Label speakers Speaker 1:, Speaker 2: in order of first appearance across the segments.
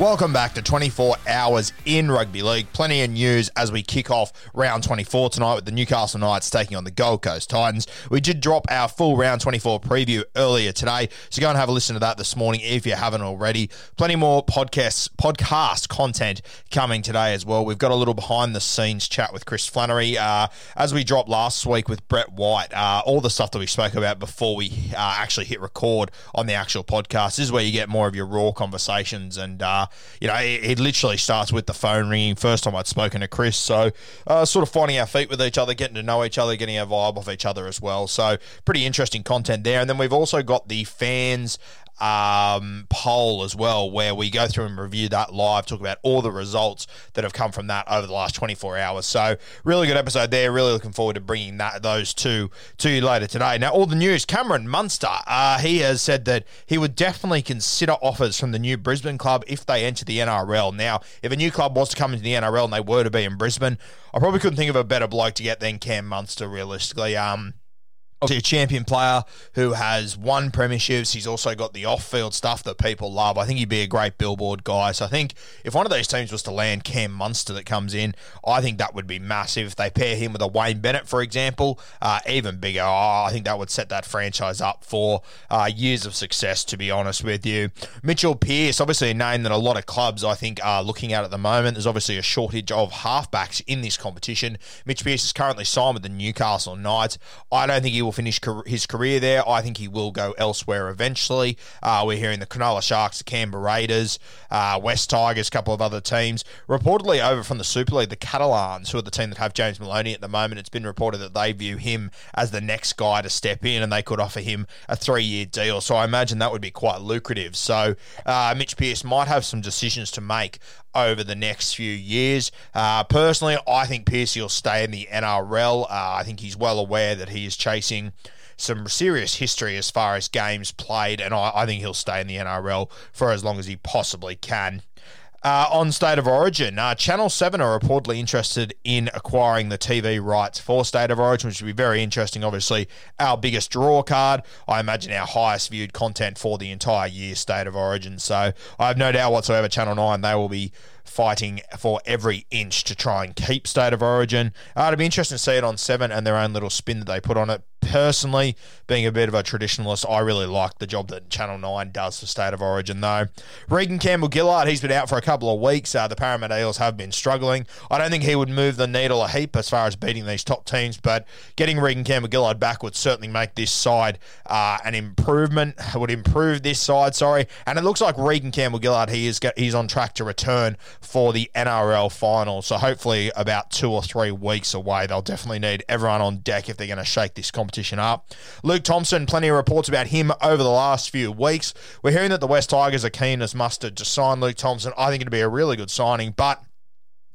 Speaker 1: Welcome back to 24 Hours in Rugby League. Plenty of news as we kick off round 24 tonight with the Newcastle Knights taking on the Gold Coast Titans. We did drop our full round 24 preview earlier today, so go and have a listen to that this morning if you haven't already. Plenty more podcasts, podcast content coming today as well. We've got a little behind the scenes chat with Chris Flannery. Uh, as we dropped last week with Brett White, uh, all the stuff that we spoke about before we uh, actually hit record on the actual podcast this is where you get more of your raw conversations and uh, you know, it, it, literally starts with the phone ringing. First time I'd spoken to Chris, so uh, sort of finding our feet with each other, getting to know each other, getting our vibe off each other as well. So pretty interesting content there. And then we've also got the fans um, poll as well, where we go through and review that live, talk about all the results that have come from that over the last 24 hours. So, really good episode there. Really looking forward to bringing that those two to you later today. Now, all the news. Cameron Munster, uh, he has said that he would definitely consider offers from the new Brisbane club if they enter the NRL. Now, if a new club was to come into the NRL and they were to be in Brisbane, I probably couldn't think of a better bloke to get than Cam Munster. Realistically, um, obviously a champion player who has won premierships. He's also got the off-field stuff that people love. I think he'd be a great billboard guy. So I think if one of those teams was to land Cam Munster that comes in, I think that would be massive. If they pair him with a Wayne Bennett, for example, uh, even bigger. Oh, I think that would set that franchise up for uh, years of success. To be honest with you, Mitchell Pearce, obviously a name that a lot of clubs I think are looking at at the moment. There's obviously a shortage of halfbacks in this competition. Mitch Pearce is currently signed with the Newcastle Knights. I don't think he will finish his career there. I think he will go elsewhere eventually. Uh, we're hearing the Cronulla Sharks, the Canberra Raiders, uh, West Tigers, a couple of other teams. Reportedly over from the Super League, the Catalans, who are the team that have James Maloney at the moment, it's been reported that they view him as the next guy to step in and they could offer him a three year deal. So I imagine that would be quite lucrative. So uh, Mitch Pearce might have some decisions to make over the next few years. Uh, personally, I think Pearce will stay in the NRL. Uh, I think he's well aware that he is chasing some serious history as far as games played, and I, I think he'll stay in the NRL for as long as he possibly can. Uh, on State of Origin, uh, Channel 7 are reportedly interested in acquiring the TV rights for State of Origin, which would be very interesting. Obviously, our biggest draw card. I imagine our highest viewed content for the entire year, State of Origin. So I have no doubt whatsoever, Channel 9, they will be fighting for every inch to try and keep State of Origin. Uh, it'd be interesting to see it on 7 and their own little spin that they put on it. Personally, being a bit of a traditionalist, I really like the job that Channel 9 does for State of Origin, though. Reagan Campbell-Gillard, he's been out for a couple of weeks. Uh, the Parramatta Eels have been struggling. I don't think he would move the needle a heap as far as beating these top teams, but getting Reagan Campbell-Gillard back would certainly make this side uh, an improvement, would improve this side, sorry. And it looks like Reagan Campbell-Gillard, he is, he's on track to return for the NRL final. So hopefully, about two or three weeks away, they'll definitely need everyone on deck if they're going to shake this competition competition up. Luke Thompson, plenty of reports about him over the last few weeks. We're hearing that the West Tigers are keen as mustard to sign Luke Thompson. I think it'd be a really good signing, but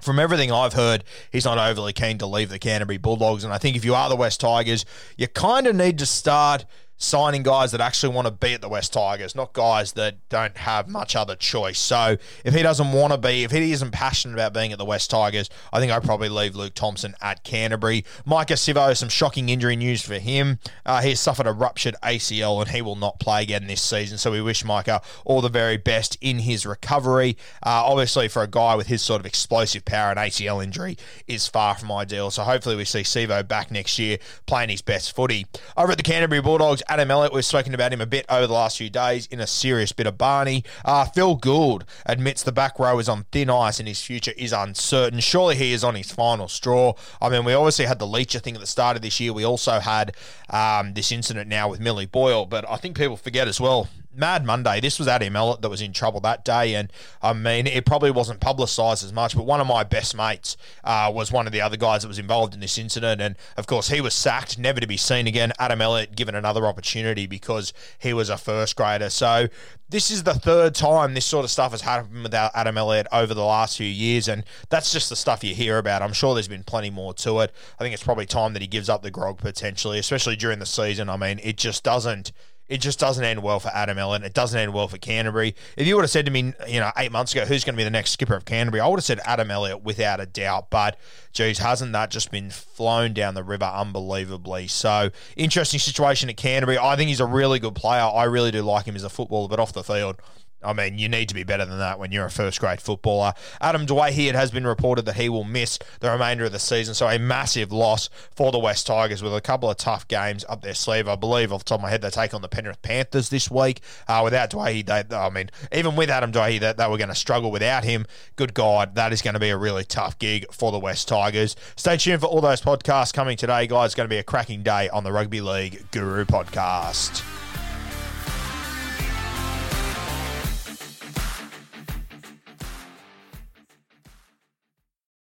Speaker 1: from everything I've heard, he's not overly keen to leave the Canterbury Bulldogs. And I think if you are the West Tigers, you kind of need to start signing guys that actually want to be at the West Tigers, not guys that don't have much other choice. So if he doesn't want to be, if he isn't passionate about being at the West Tigers, I think I'd probably leave Luke Thompson at Canterbury. Maika Sivo, some shocking injury news for him. Uh, he has suffered a ruptured ACL and he will not play again this season. So we wish Micah all the very best in his recovery. Uh, obviously, for a guy with his sort of explosive power, an ACL injury is far from ideal. So hopefully we see Sivo back next year playing his best footy. Over at the Canterbury Bulldogs, Adam Elliott, we've spoken about him a bit over the last few days in a serious bit of Barney. Uh, Phil Gould admits the back row is on thin ice and his future is uncertain. Surely he is on his final straw. I mean, we obviously had the Leacher thing at the start of this year. We also had um, this incident now with Millie Boyle, but I think people forget as well. Mad Monday. This was Adam Elliott that was in trouble that day, and I mean, it probably wasn't publicised as much. But one of my best mates uh, was one of the other guys that was involved in this incident, and of course, he was sacked, never to be seen again. Adam Elliott given another opportunity because he was a first grader. So this is the third time this sort of stuff has happened without Adam Elliott over the last few years, and that's just the stuff you hear about. I'm sure there's been plenty more to it. I think it's probably time that he gives up the grog potentially, especially during the season. I mean, it just doesn't it just doesn't end well for Adam Elliott. It doesn't end well for Canterbury. If you would have said to me, you know, eight months ago, who's going to be the next skipper of Canterbury, I would have said Adam Elliott without a doubt. But, geez, hasn't that just been flown down the river unbelievably? So, interesting situation at Canterbury. I think he's a really good player. I really do like him as a footballer, but off the field, I mean, you need to be better than that when you're a first grade footballer. Adam Doueihi, it has been reported that he will miss the remainder of the season, so a massive loss for the West Tigers with a couple of tough games up their sleeve. I believe, off the top of my head, they take on the Penrith Panthers this week. Uh, without they, I mean, even with Adam Doueihi, they, they were going to struggle without him. Good God, that is going to be a really tough gig for the West Tigers. Stay tuned for all those podcasts coming today, guys. It's going to be a cracking day on the Rugby League Guru podcast.